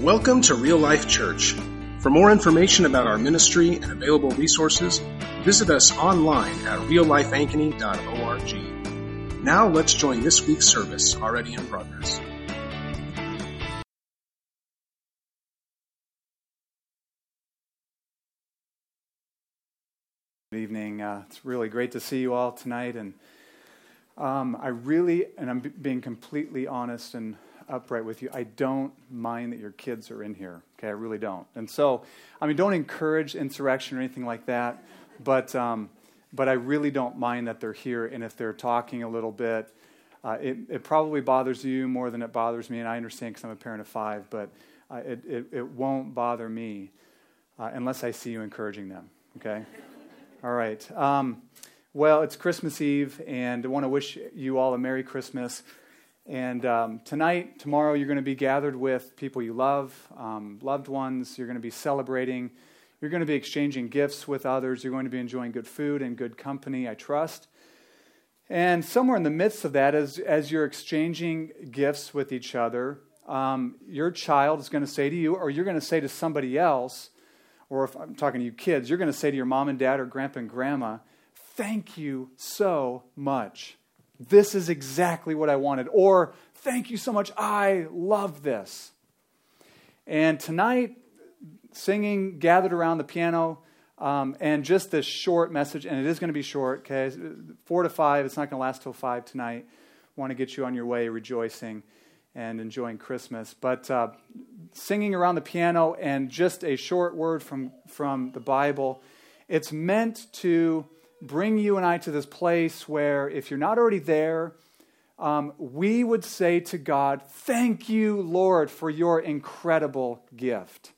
Welcome to Real Life Church. For more information about our ministry and available resources, visit us online at reallifeankeny.org. Now let's join this week's service already in progress. Good evening. Uh, it's really great to see you all tonight, and um, I really, and I'm b- being completely honest and upright with you. I don't mind that your kids are in here. Okay, I really don't. And so, I mean, don't encourage insurrection or anything like that, but um, but I really don't mind that they're here. And if they're talking a little bit, uh, it it probably bothers you more than it bothers me. And I understand because I'm a parent of five, but uh, it, it it won't bother me uh, unless I see you encouraging them. Okay. All right. Um, well, it's Christmas Eve, and I want to wish you all a Merry Christmas. And um, tonight, tomorrow, you're going to be gathered with people you love, um, loved ones. You're going to be celebrating. You're going to be exchanging gifts with others. You're going to be enjoying good food and good company, I trust. And somewhere in the midst of that, as, as you're exchanging gifts with each other, um, your child is going to say to you, or you're going to say to somebody else, or if I'm talking to you kids, you're going to say to your mom and dad or grandpa and grandma, Thank you so much. This is exactly what I wanted. Or, thank you so much. I love this. And tonight, singing gathered around the piano, um, and just this short message, and it is going to be short, okay? Four to five, it's not going to last till five tonight. Want to get you on your way rejoicing and enjoying Christmas. But uh, singing around the piano and just a short word from, from the Bible, it's meant to bring you and I to this place where, if you're not already there, um, we would say to God, Thank you, Lord, for your incredible gift.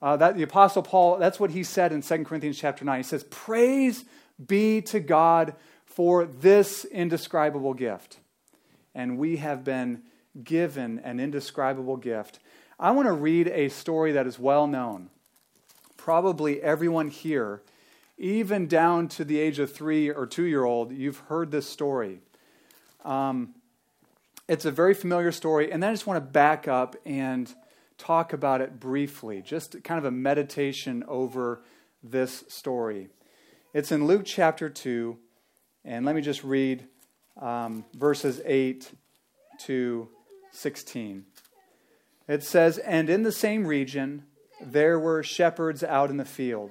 Uh, that the apostle paul that's what he said in 2 corinthians chapter 9 he says praise be to god for this indescribable gift. And we have been given an indescribable gift. I want to read a story that is well known. Probably everyone here even down to the age of three or two year old, you've heard this story. Um, it's a very familiar story, and I just want to back up and talk about it briefly, just kind of a meditation over this story. It's in Luke chapter 2, and let me just read um, verses 8 to 16. It says, And in the same region there were shepherds out in the field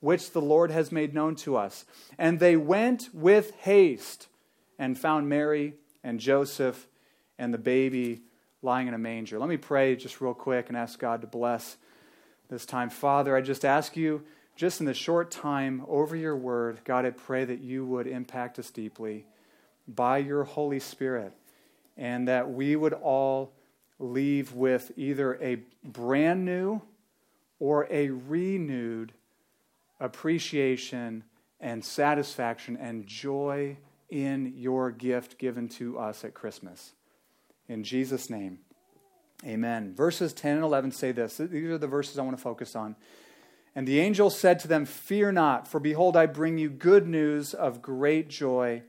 which the Lord has made known to us. And they went with haste and found Mary and Joseph and the baby lying in a manger. Let me pray just real quick and ask God to bless this time. Father, I just ask you, just in the short time over your word, God, I pray that you would impact us deeply by your Holy Spirit and that we would all leave with either a brand new or a renewed appreciation and satisfaction and joy in your gift given to us at Christmas. In Jesus' name, amen. Verses 10 and 11 say this. These are the verses I want to focus on. And the angel said to them, Fear not, for behold, I bring you good news of great joy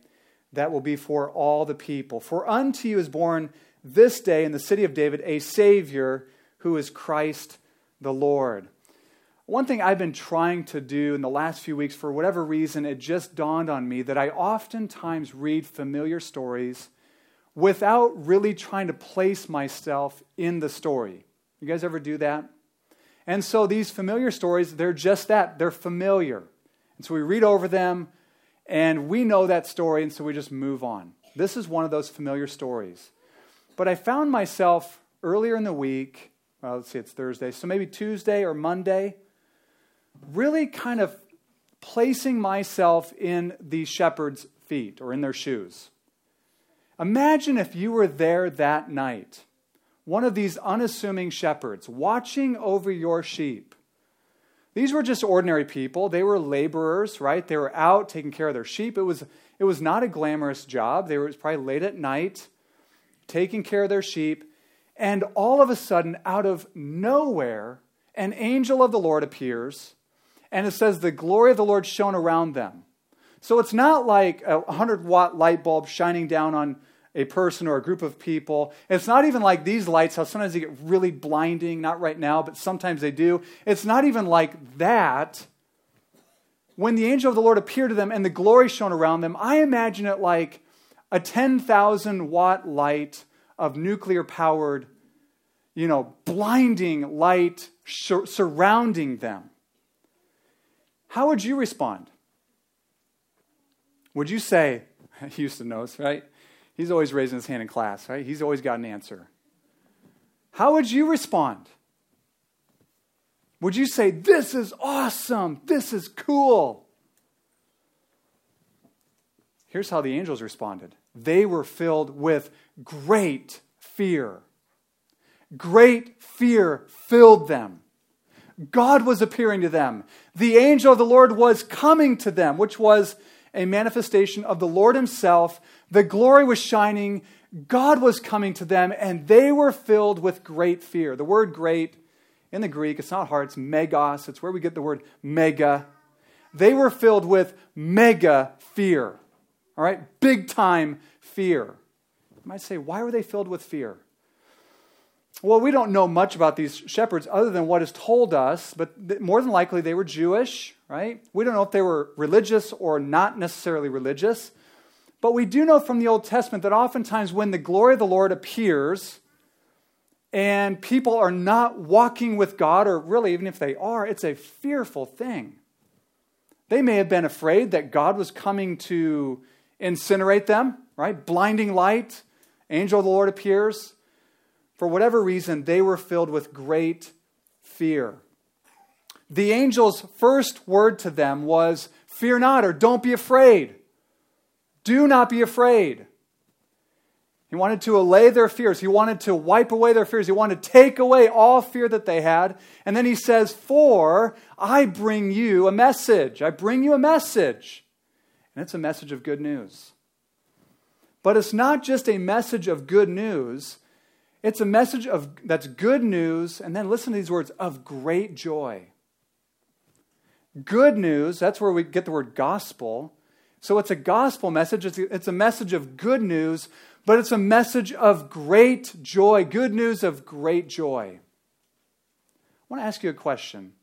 that will be for all the people. For unto you is born this day in the city of David a Savior who is Christ the Lord. One thing I've been trying to do in the last few weeks, for whatever reason, it just dawned on me that I oftentimes read familiar stories without really trying to place myself in the story. You guys ever do that? And so these familiar stories, they're just that. They're familiar. And so we read over them and we know that story, and so we just move on. This is one of those familiar stories. But I found myself earlier in the week, well, let's see, it's Thursday, so maybe Tuesday or Monday, really kind of placing myself in these shepherds' feet or in their shoes. Imagine if you were there that night, one of these unassuming shepherds, watching over your sheep. These were just ordinary people. They were laborers, right? They were out taking care of their sheep. It was, it was not a glamorous job. They were probably late at night taking care of their sheep. And all of a sudden, out of nowhere, an angel of the Lord appears. And it says, The glory of the Lord shone around them. So it's not like a 100 watt light bulb shining down on a person or a group of people. It's not even like these lights, how sometimes they get really blinding, not right now, but sometimes they do. It's not even like that. When the angel of the Lord appeared to them and the glory shone around them, I imagine it like a 10,000 watt light of nuclear powered, you know, blinding light surrounding them. How would you respond? Would you say, Houston knows, right? He's always raising his hand in class, right? He's always got an answer. How would you respond? Would you say, This is awesome, this is cool? Here's how the angels responded they were filled with great fear. Great fear filled them. God was appearing to them. The angel of the Lord was coming to them, which was a manifestation of the Lord Himself. The glory was shining. God was coming to them, and they were filled with great fear. The word great in the Greek, it's not hard, it's megas. It's where we get the word mega. They were filled with mega fear. All right? Big time fear. You might say, why were they filled with fear? Well, we don't know much about these shepherds other than what is told us, but more than likely they were Jewish, right? We don't know if they were religious or not necessarily religious. But we do know from the Old Testament that oftentimes when the glory of the Lord appears and people are not walking with God, or really even if they are, it's a fearful thing. They may have been afraid that God was coming to incinerate them, right? Blinding light, angel of the Lord appears. For whatever reason, they were filled with great fear. The angel's first word to them was, Fear not, or don't be afraid. Do not be afraid. He wanted to allay their fears. He wanted to wipe away their fears. He wanted to take away all fear that they had. And then he says, For I bring you a message. I bring you a message. And it's a message of good news. But it's not just a message of good news, it's a message of, that's good news. And then listen to these words of great joy. Good news, that's where we get the word gospel. So it's a gospel message, it's a, it's a message of good news, but it's a message of great joy, good news of great joy. I want to ask you a question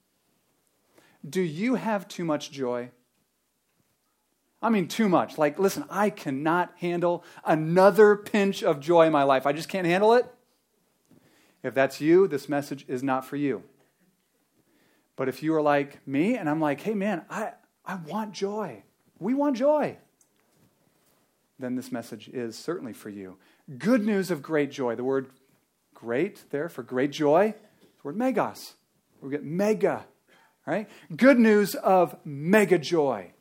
Do you have too much joy? I mean, too much. Like, listen, I cannot handle another pinch of joy in my life. I just can't handle it. If that's you, this message is not for you. But if you are like me and I'm like, hey man, I, I want joy, we want joy, then this message is certainly for you. Good news of great joy. The word great there for great joy, the word megas. We get mega, right? Good news of mega joy.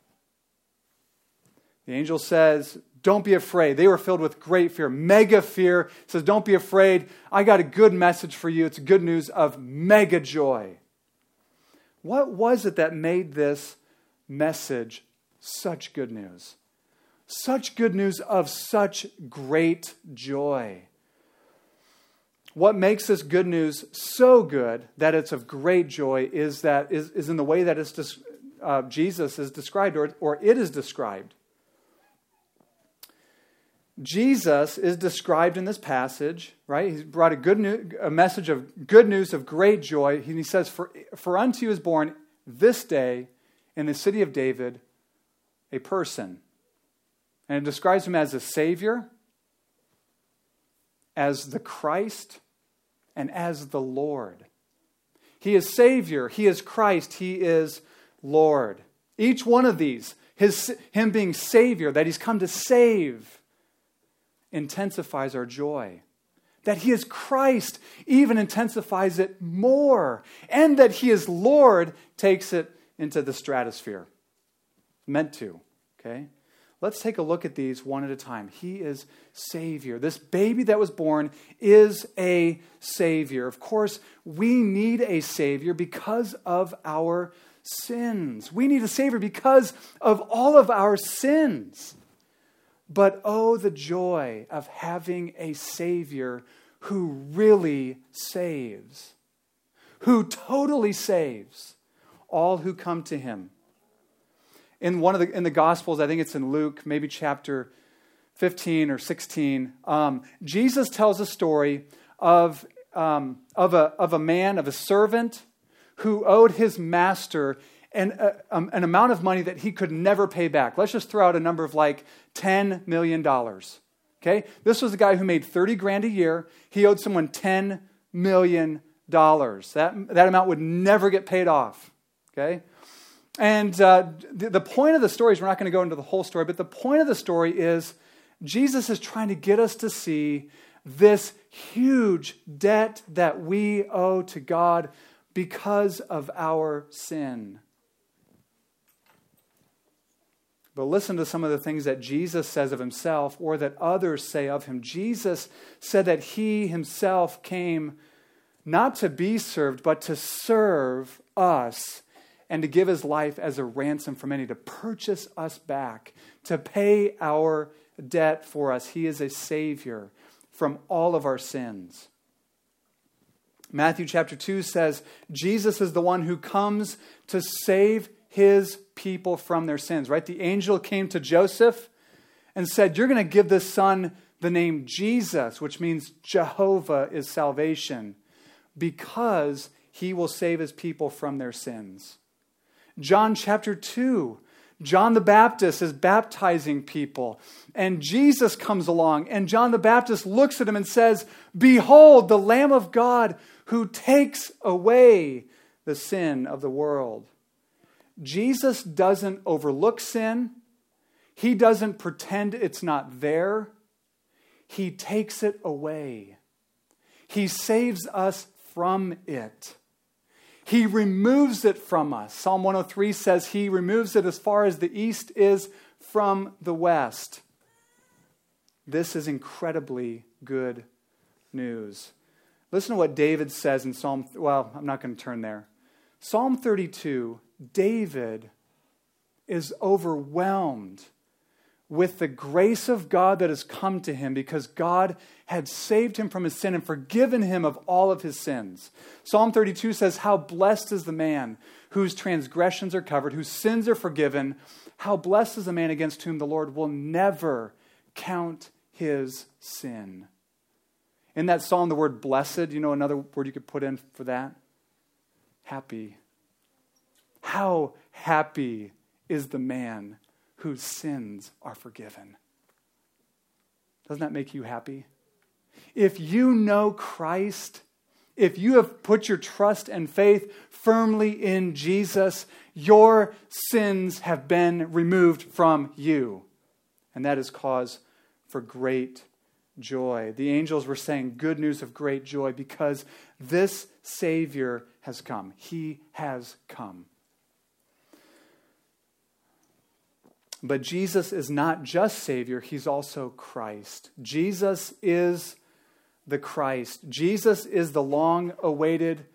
The angel says, Don't be afraid. They were filled with great fear, mega fear. says, Don't be afraid. I got a good message for you. It's good news of mega joy. What was it that made this message such good news? Such good news of such great joy. What makes this good news so good that it's of great joy is that is, is in the way that it's uh, Jesus is described or, or it is described. Jesus is described in this passage, right? He's brought a good new, a message of good news of great joy. He says, for, for unto you is born this day in the city of David a person. And it describes him as a Savior, as the Christ, and as the Lord. He is Savior. He is Christ. He is Lord. Each one of these, his, Him being Savior, that He's come to save, intensifies our joy. That He is Christ even intensifies it more. And that He is Lord takes it into the stratosphere. Meant to, okay? Let's take a look at these one at a time. He is Savior. This baby that was born is a Savior. Of course, we need a Savior because of our sins. We need a Savior because of all of our sins. But oh, the joy of having a Savior who really saves, who totally saves all who come to Him. In one of the in the Gospels, I think it's in Luke, maybe chapter 15 or 16, um, Jesus tells a story of, um, of, a, of a man, of a servant who owed his master an, uh, um, an amount of money that he could never pay back. Let's just throw out a number of like $10 million. Okay? This was a guy who made 30 grand a year. He owed someone $10 million. That, that amount would never get paid off. Okay? And uh, the, the point of the story is we're not going to go into the whole story, but the point of the story is Jesus is trying to get us to see this huge debt that we owe to God because of our sin. But listen to some of the things that Jesus says of himself or that others say of him. Jesus said that he himself came not to be served, but to serve us and to give his life as a ransom for many, to purchase us back, to pay our debt for us. He is a Savior from all of our sins. Matthew chapter 2 says Jesus is the one who comes to save his people from their sins, right? The angel came to Joseph and said, You're going to give this son the name Jesus, which means Jehovah is salvation, because he will save his people from their sins. John chapter 2. John the Baptist is baptizing people, and Jesus comes along, and John the Baptist looks at him and says, Behold, the Lamb of God who takes away the sin of the world. Jesus doesn't overlook sin, he doesn't pretend it's not there, he takes it away. He saves us from it. He removes it from us. Psalm 103 says he removes it as far as the east is from the west. This is incredibly good news. Listen to what David says in Psalm, well, I'm not going to turn there. Psalm 32, David is overwhelmed with the grace of God that has come to him because God had saved him from his sin and forgiven him of all of his sins. Psalm 32 says, How blessed is the man whose transgressions are covered, whose sins are forgiven. How blessed is the man against whom the Lord will never count his sin. In that psalm, the word blessed, you know another word you could put in for that? Happy. How happy is the man whose sins are forgiven. Doesn't that make you happy? If you know Christ, if you have put your trust and faith firmly in Jesus, your sins have been removed from you. And that is cause for great joy. The angels were saying good news of great joy because this Savior has come. He has come. But Jesus is not just Savior, He's also Christ. Jesus is the Christ. Jesus is the long awaited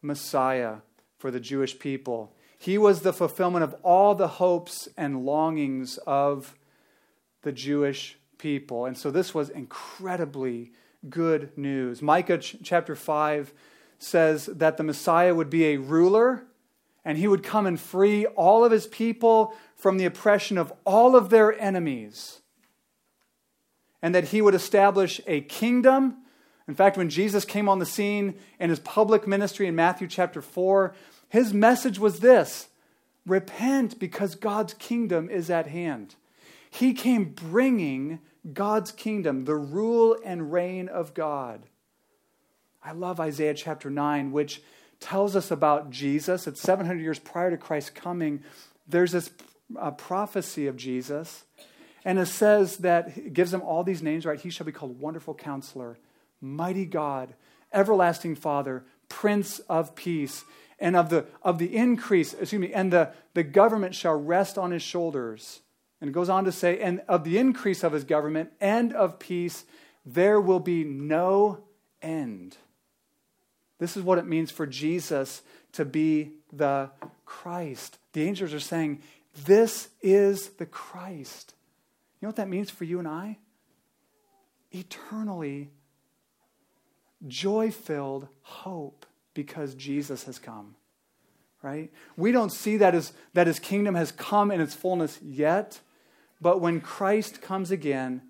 Messiah for the Jewish people. He was the fulfillment of all the hopes and longings of the Jewish people. And so this was incredibly good news. Micah ch- chapter 5 says that the Messiah would be a ruler and he would come and free all of his people from the oppression of all of their enemies, and that he would establish a kingdom. In fact, when Jesus came on the scene in his public ministry in Matthew chapter 4, his message was this repent because God's kingdom is at hand. He came bringing God's kingdom, the rule and reign of God. I love Isaiah chapter 9, which tells us about Jesus. It's 700 years prior to Christ's coming. There's this uh, prophecy of Jesus, and it says that it gives him all these names, right? He shall be called Wonderful Counselor, Mighty God, Everlasting Father, Prince of Peace. And of the, of the increase, excuse me, and the, the government shall rest on his shoulders. And it goes on to say, and of the increase of his government and of peace, there will be no end. This is what it means for Jesus to be the Christ. The angels are saying, This is the Christ. You know what that means for you and I? Eternally joy filled hope because Jesus has come. Right? We don't see that as that his kingdom has come in its fullness yet, but when Christ comes again,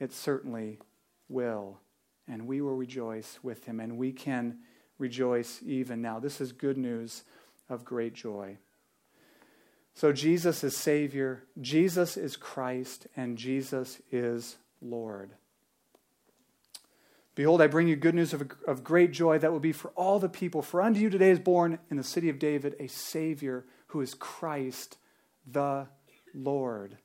it certainly will. And we will rejoice with him, and we can rejoice even now. This is good news of great joy. So, Jesus is Savior, Jesus is Christ, and Jesus is Lord. Behold, I bring you good news of, of great joy that will be for all the people. For unto you today is born in the city of David a Savior who is Christ the Lord.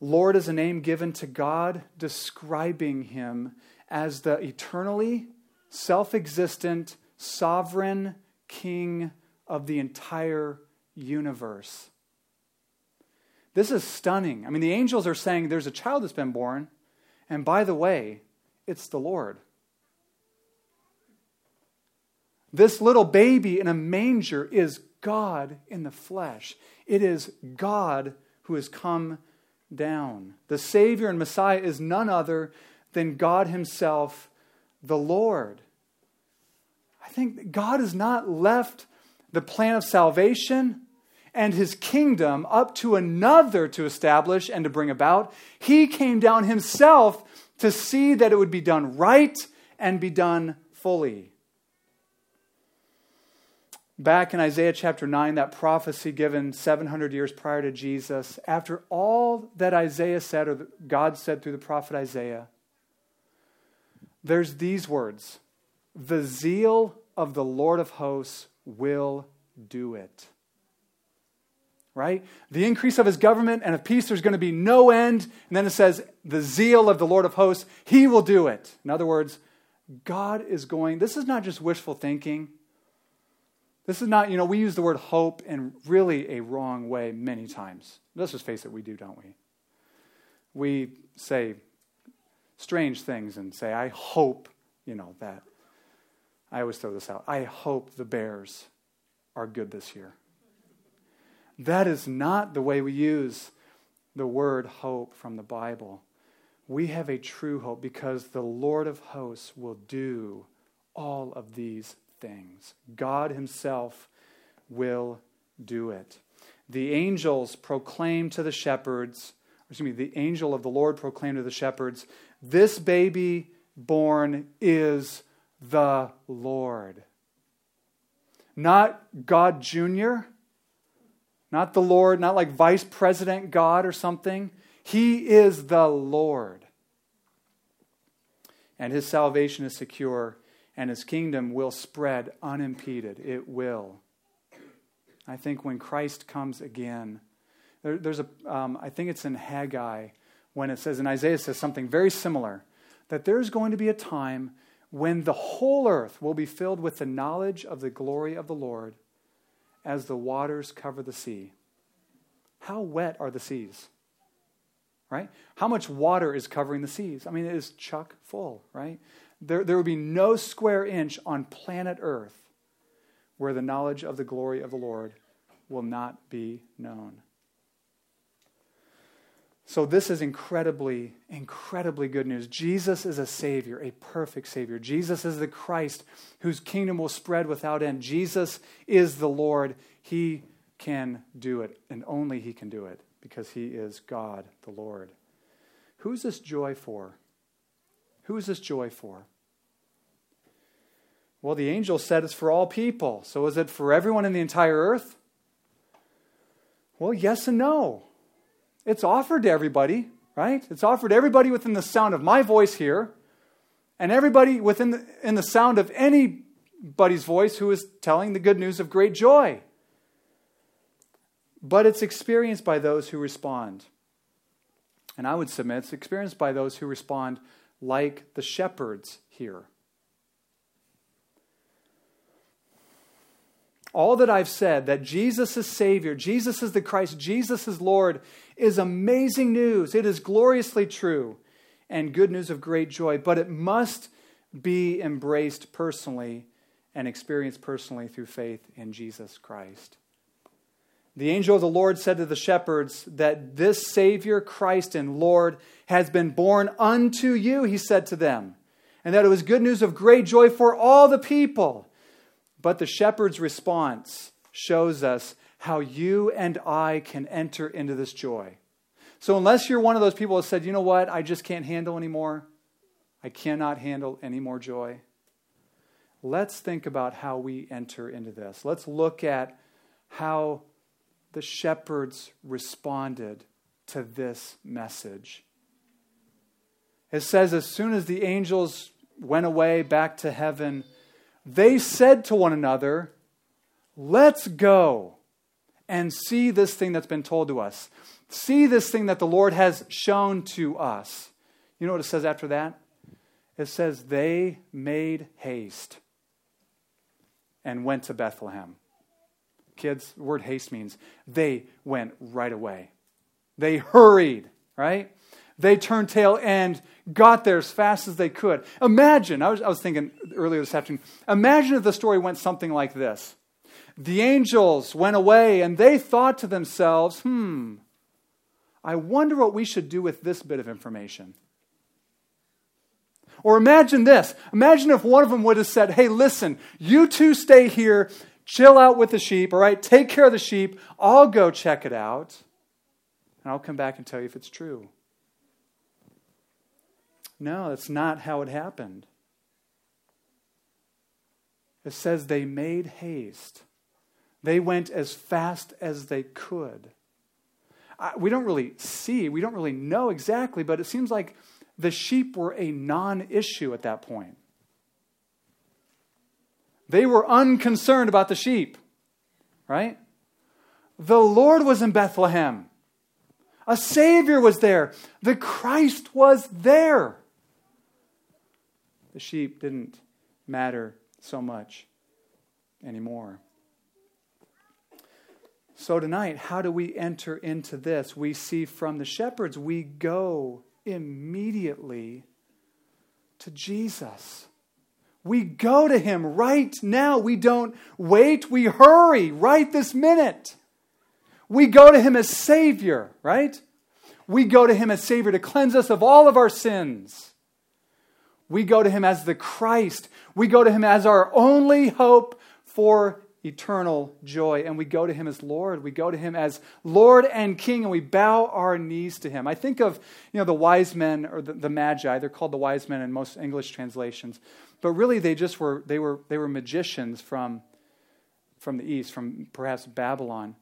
Lord is a name given to God, describing him as the eternally self existent, sovereign king of the entire universe. This is stunning. I mean, the angels are saying there's a child that's been born, and by the way, it's the Lord. This little baby in a manger is God in the flesh. It is God who has come down. The Savior and Messiah is none other than God Himself, the Lord. I think God has not left the plan of salvation and his kingdom up to another to establish and to bring about. He came down himself to see that it would be done right and be done fully. Back in Isaiah chapter 9, that prophecy given 700 years prior to Jesus, after all that Isaiah said, or God said through the prophet Isaiah, there's these words The zeal of the Lord of hosts will do it. Right? The increase of his government and of peace, there's going to be no end. And then it says, the zeal of the Lord of hosts, he will do it. In other words, God is going, this is not just wishful thinking. This is not, you know, we use the word hope in really a wrong way many times. Let's just face it, we do, don't we? We say strange things and say, I hope, you know, that. I always throw this out. I hope the Bears are good this year. That is not the way we use the word hope from the Bible. We have a true hope because the Lord of hosts will do all of these things. God Himself will do it. The angels proclaim to the shepherds, excuse me, the angel of the Lord proclaimed to the shepherds, This baby born is the Lord. Not God Jr., not the Lord, not like Vice President God or something. He is the Lord. And his salvation is secure and his kingdom will spread unimpeded. It will. I think when Christ comes again, there, there's a, um, I think it's in Haggai when it says, and Isaiah says something very similar, that there's going to be a time when the whole earth will be filled with the knowledge of the glory of the Lord as the waters cover the sea. How wet are the seas? Right? How much water is covering the seas? I mean, it is chuck full, right? There, there will be no square inch on planet Earth where the knowledge of the glory of the Lord will not be known. So, this is incredibly, incredibly good news. Jesus is a Savior, a perfect Savior. Jesus is the Christ whose kingdom will spread without end. Jesus is the Lord. He can do it, and only He can do it because He is God the Lord. Who's this joy for? Who is this joy for? Well, the angel said it's for all people. So is it for everyone in the entire earth? Well, yes and no. It's offered to everybody, right? It's offered to everybody within the sound of my voice here, and everybody within the, in the sound of any buddy's voice who is telling the good news of great joy. But it's experienced by those who respond. And I would submit it's experienced by those who respond like the shepherds here. All that I've said, that Jesus is Savior, Jesus is the Christ, Jesus is Lord, is amazing news. It is gloriously true and good news of great joy, but it must be embraced personally and experienced personally through faith in Jesus Christ. The angel of the Lord said to the shepherds that this Savior, Christ and Lord, has been born unto you, he said to them, and that it was good news of great joy for all the people. But the shepherd's response shows us how you and I can enter into this joy. So, unless you're one of those people that said, you know what, I just can't handle anymore, I cannot handle any more joy, let's think about how we enter into this. Let's look at how the shepherds responded to this message. It says, as soon as the angels went away back to heaven, they said to one another, Let's go and see this thing that's been told to us. See this thing that the Lord has shown to us. You know what it says after that? It says, They made haste and went to Bethlehem. Kids, the word haste means they went right away. They hurried, right? They turned tail and got there as fast as they could. Imagine, I was, I was thinking earlier this afternoon, imagine if the story went something like this. The angels went away and they thought to themselves, hmm, I wonder what we should do with this bit of information. Or imagine this. Imagine if one of them would have said, Hey, listen, you two stay here chill out with the sheep, all right? Take care of the sheep. I'll go check it out, and I'll come back and tell you if it's true. No, that's not how it happened. It says they made haste. They went as fast as they could. we don't really see, we don't really know exactly, but it seems like the sheep were a non issue at that point. They were unconcerned about the sheep, right? The Lord was in Bethlehem. A Savior was there. The Christ was there. The sheep didn't matter so much anymore. So, tonight, how do we enter into this? We see from the shepherds, we go immediately to Jesus. We go to him right now. We don't wait, we hurry right this minute. We go to him as Savior, right? We go to him as Savior to cleanse us of all of our sins. We go to him as the Christ. We go to him as our only hope for eternal joy. And we go to him as Lord. We go to him as Lord and King, and we bow our knees to him. I think of you know, the wise men or the, the Magi. They're called the wise men in most English translations. But really, they just were, they were, they were magicians from, from the east, from perhaps Babylon.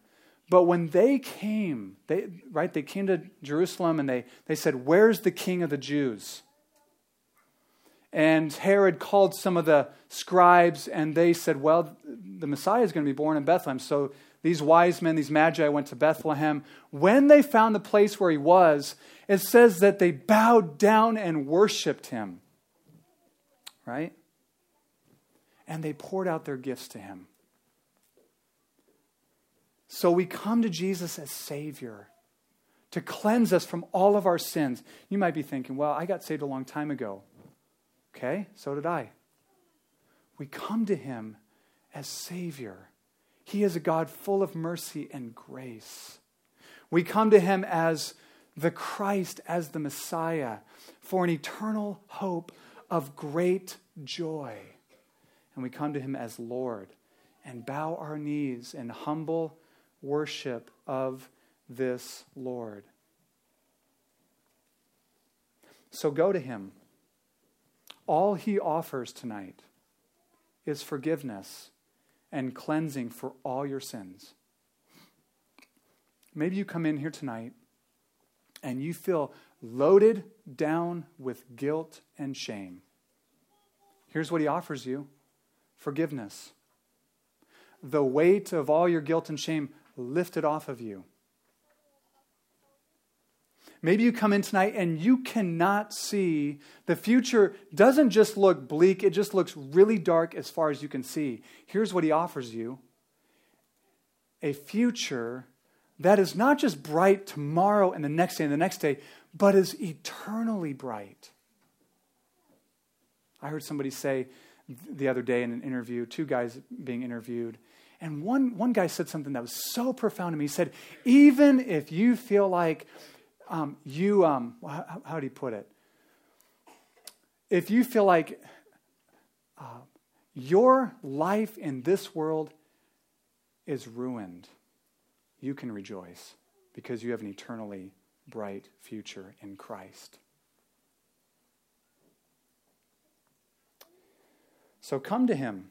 But when they came, they, right, they came to Jerusalem and they, they said, Where's the king of the Jews? And Herod called some of the scribes and they said, Well, the Messiah is going to be born in Bethlehem. So these wise men, these magi, went to Bethlehem. When they found the place where he was, it says that they bowed down and worshiped him right? And they poured out their gifts to him. So we come to Jesus as Savior to cleanse us from all of our sins. You might be thinking, well, I got saved a long time ago. Okay, so did I. We come to Him as Savior. He is a God full of mercy and grace. We come to Him as the Christ, as the Messiah, for an eternal hope of great joy. And we come to him as Lord and bow our knees in humble worship of this Lord. So go to him. All he offers tonight is forgiveness and cleansing for all your sins. Maybe you come in here tonight and you feel loaded down with guilt and shame. Here's what he offers you forgiveness. The weight of all your guilt and shame lifted off of you. Maybe you come in tonight and you cannot see the future doesn't just look bleak, it just looks really dark as far as you can see. Here's what he offers you a future that is not just bright tomorrow and the next day and the next day, but is eternally bright. I heard somebody say the other day in an interview, two guys being interviewed, and one, one guy said something that was so profound to me. He said, Even if you feel like um, you, um, how, how, do you put it? If you feel like uh, your life in this world is ruined, you can rejoice because you have an eternally bright future in Christ. So come to Him.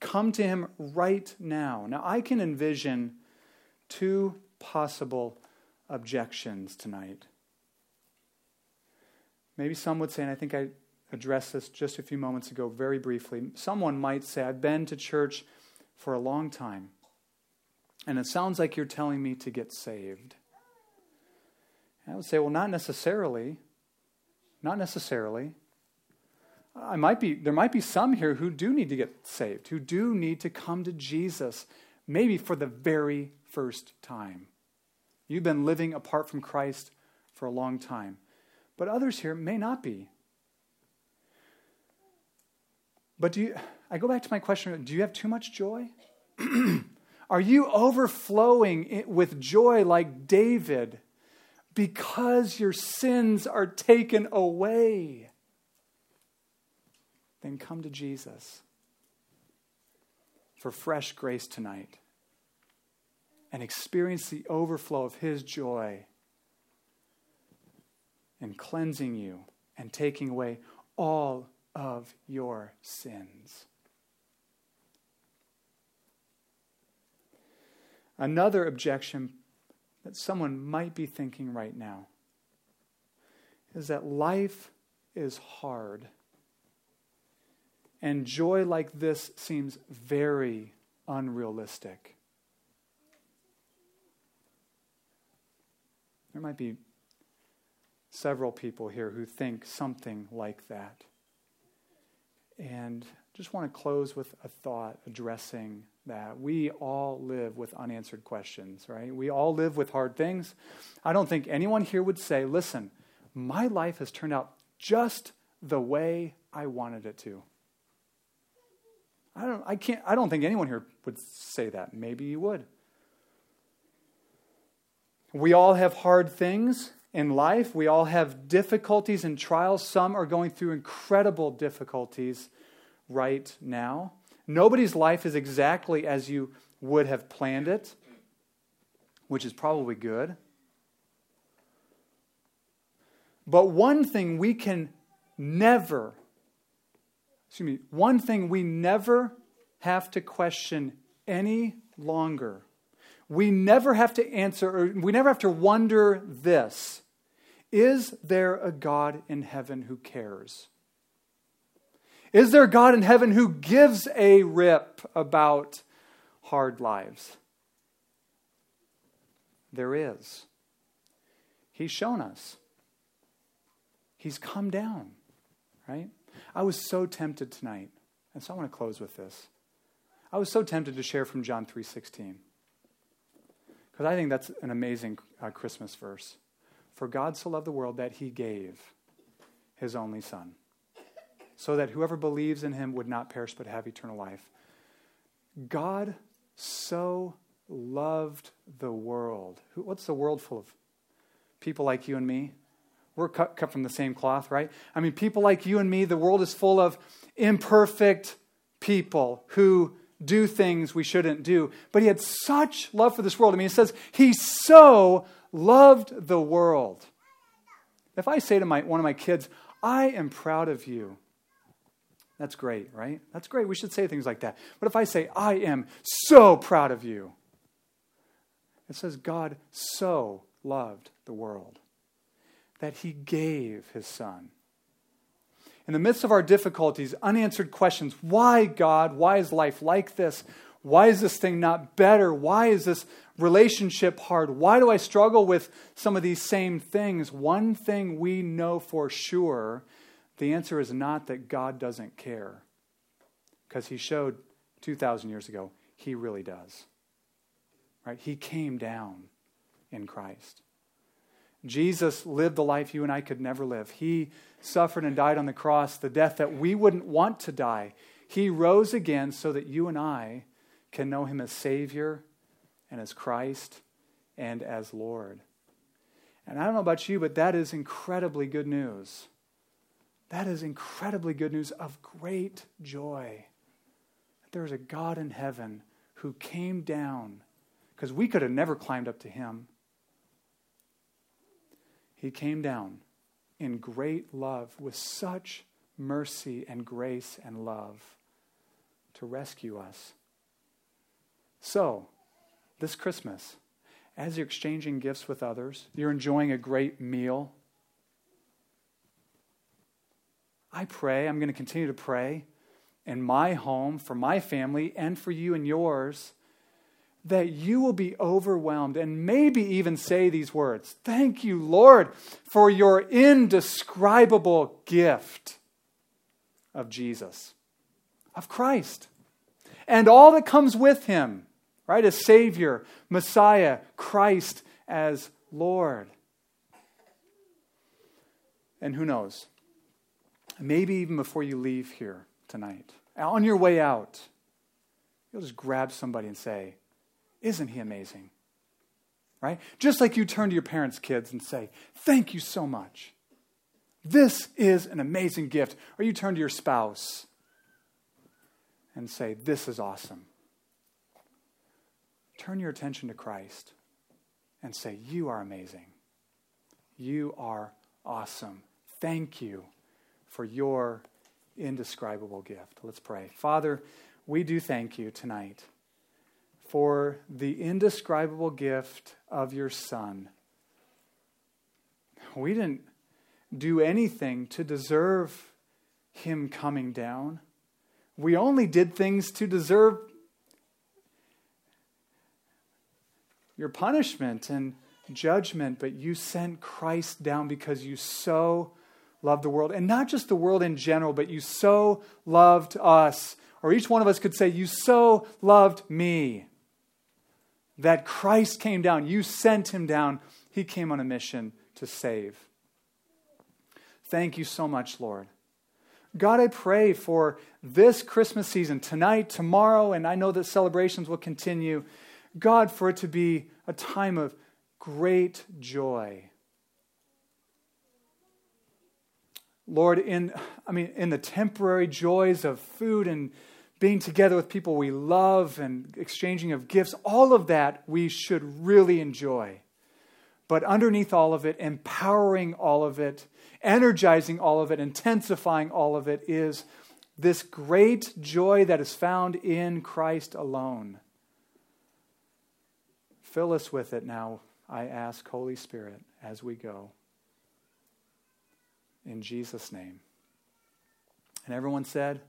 Come to Him right now. Now, I can envision two possible objections tonight. Maybe some would say, and I think I addressed this just a few moments ago very briefly. Someone might say, I've been to church for a long time, and it sounds like you're telling me to get saved. And I would say, well, not necessarily. Not necessarily. I might be, there might be some here who do need to get saved, who do need to come to Jesus, maybe for the very first time. You've been living apart from Christ for a long time. But others here may not be. But do you, I go back to my question do you have too much joy? Are you overflowing with joy like David because your sins are taken away? Then come to Jesus for fresh grace tonight and experience the overflow of His joy in cleansing you and taking away all of your sins. Another objection that someone might be thinking right now is that life is hard. And joy like this seems very unrealistic. There might be several people here who think something like that. And just want to close with a thought addressing that. We all live with unanswered questions, right? We all live with hard things. I don't think anyone here would say, listen, my life has turned out just the way I wanted it to. I don't, I can't, I don't think anyone here would say that. Maybe you would. We all have hard things in life. We all have difficulties and trials. Some are going through incredible difficulties right now. Nobody's life is exactly as you would have planned it, which is probably good. But one thing we can never, excuse me, one thing we never have to question any longer we never have to answer, or we never have to wonder this Is there a God in heaven who cares? Is there a God in heaven who gives a rip about hard lives? There is. He's shown us. He's come down, right? I was so tempted tonight, and so I want to close with this. I was so tempted to share from John 3:16. Because I think that's an amazing uh, Christmas verse. For God so loved the world that he gave his only Son, so that whoever believes in him would not perish but have eternal life. God so loved the world. What's the world full of? People like you and me. We're cut, cut from the same cloth, right? I mean, people like you and me, the world is full of imperfect people who do things we shouldn't do. But he had such love for this world. I mean, it says he so loved the world. If I say to my, one of my kids, I am proud of you, that's great, right? That's great. We should say things like that. But if I say, I am so proud of you, it says God so loved the world that he gave his son. In the midst of our difficulties, unanswered questions why, God? Why is life like this? Why is this thing not better? Why is this relationship hard? Why do I struggle with some of these same things? One thing we know for sure the answer is not that God doesn't care, because He showed 2,000 years ago He really does. Right? He came down in Christ. Jesus lived the life you and I could never live. He suffered and died on the cross, the death that we wouldn't want to die. He rose again so that you and I can know him as Savior and as Christ and as Lord. And I don't know about you, but that is incredibly good news. That is incredibly good news of great joy. That There is a God in heaven who came down because we could have never climbed up to him. He came down in great love with such mercy and grace and love to rescue us. So, this Christmas, as you're exchanging gifts with others, you're enjoying a great meal. I pray, I'm going to continue to pray in my home, for my family, and for you and yours, that you will be overwhelmed and maybe even say these words Thank you, Lord, for your indescribable gift of Jesus, of Christ, and all that comes with him right? As Savior, Messiah, Christ as Lord. And who knows? Maybe even before you leave here tonight, on your way out, you'll just grab somebody and say, Isn't he amazing? Right? Just like you turn to your parents' kids and say, Thank you so much. This is an amazing gift. Or you turn to your spouse and say, This is awesome turn your attention to Christ and say, You are amazing. You are awesome. Thank you for your indescribable gift. Let's pray. Father, we do thank you tonight for the indescribable gift of your Son. We didn't do anything to deserve him coming down. We only did things to deserve your punishment and judgment, but you sent Christ down because you so loved the world. And not just the world in general, but you so loved us. Or each one of us could say, You so loved me. That Christ came down. You sent him down. He came on a mission to save. Thank you so much, Lord. God, I pray for this Christmas season, tonight, tomorrow, and I know that celebrations will continue. God, for it to be a time of great joy. Lord, in I mean in the temporary joys of food and being together with people we love and exchanging of gifts, all of that we should really enjoy. But underneath all of it, empowering all of it, energizing all of it, intensifying all of it is this great joy that is found in Christ alone. Fill us with it now, I ask, Holy Spirit, as we go. In Jesus' name. And everyone said,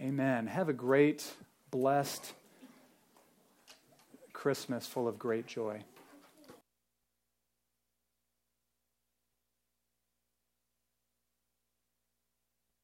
Amen. Have a great, blessed Christmas full of great joy.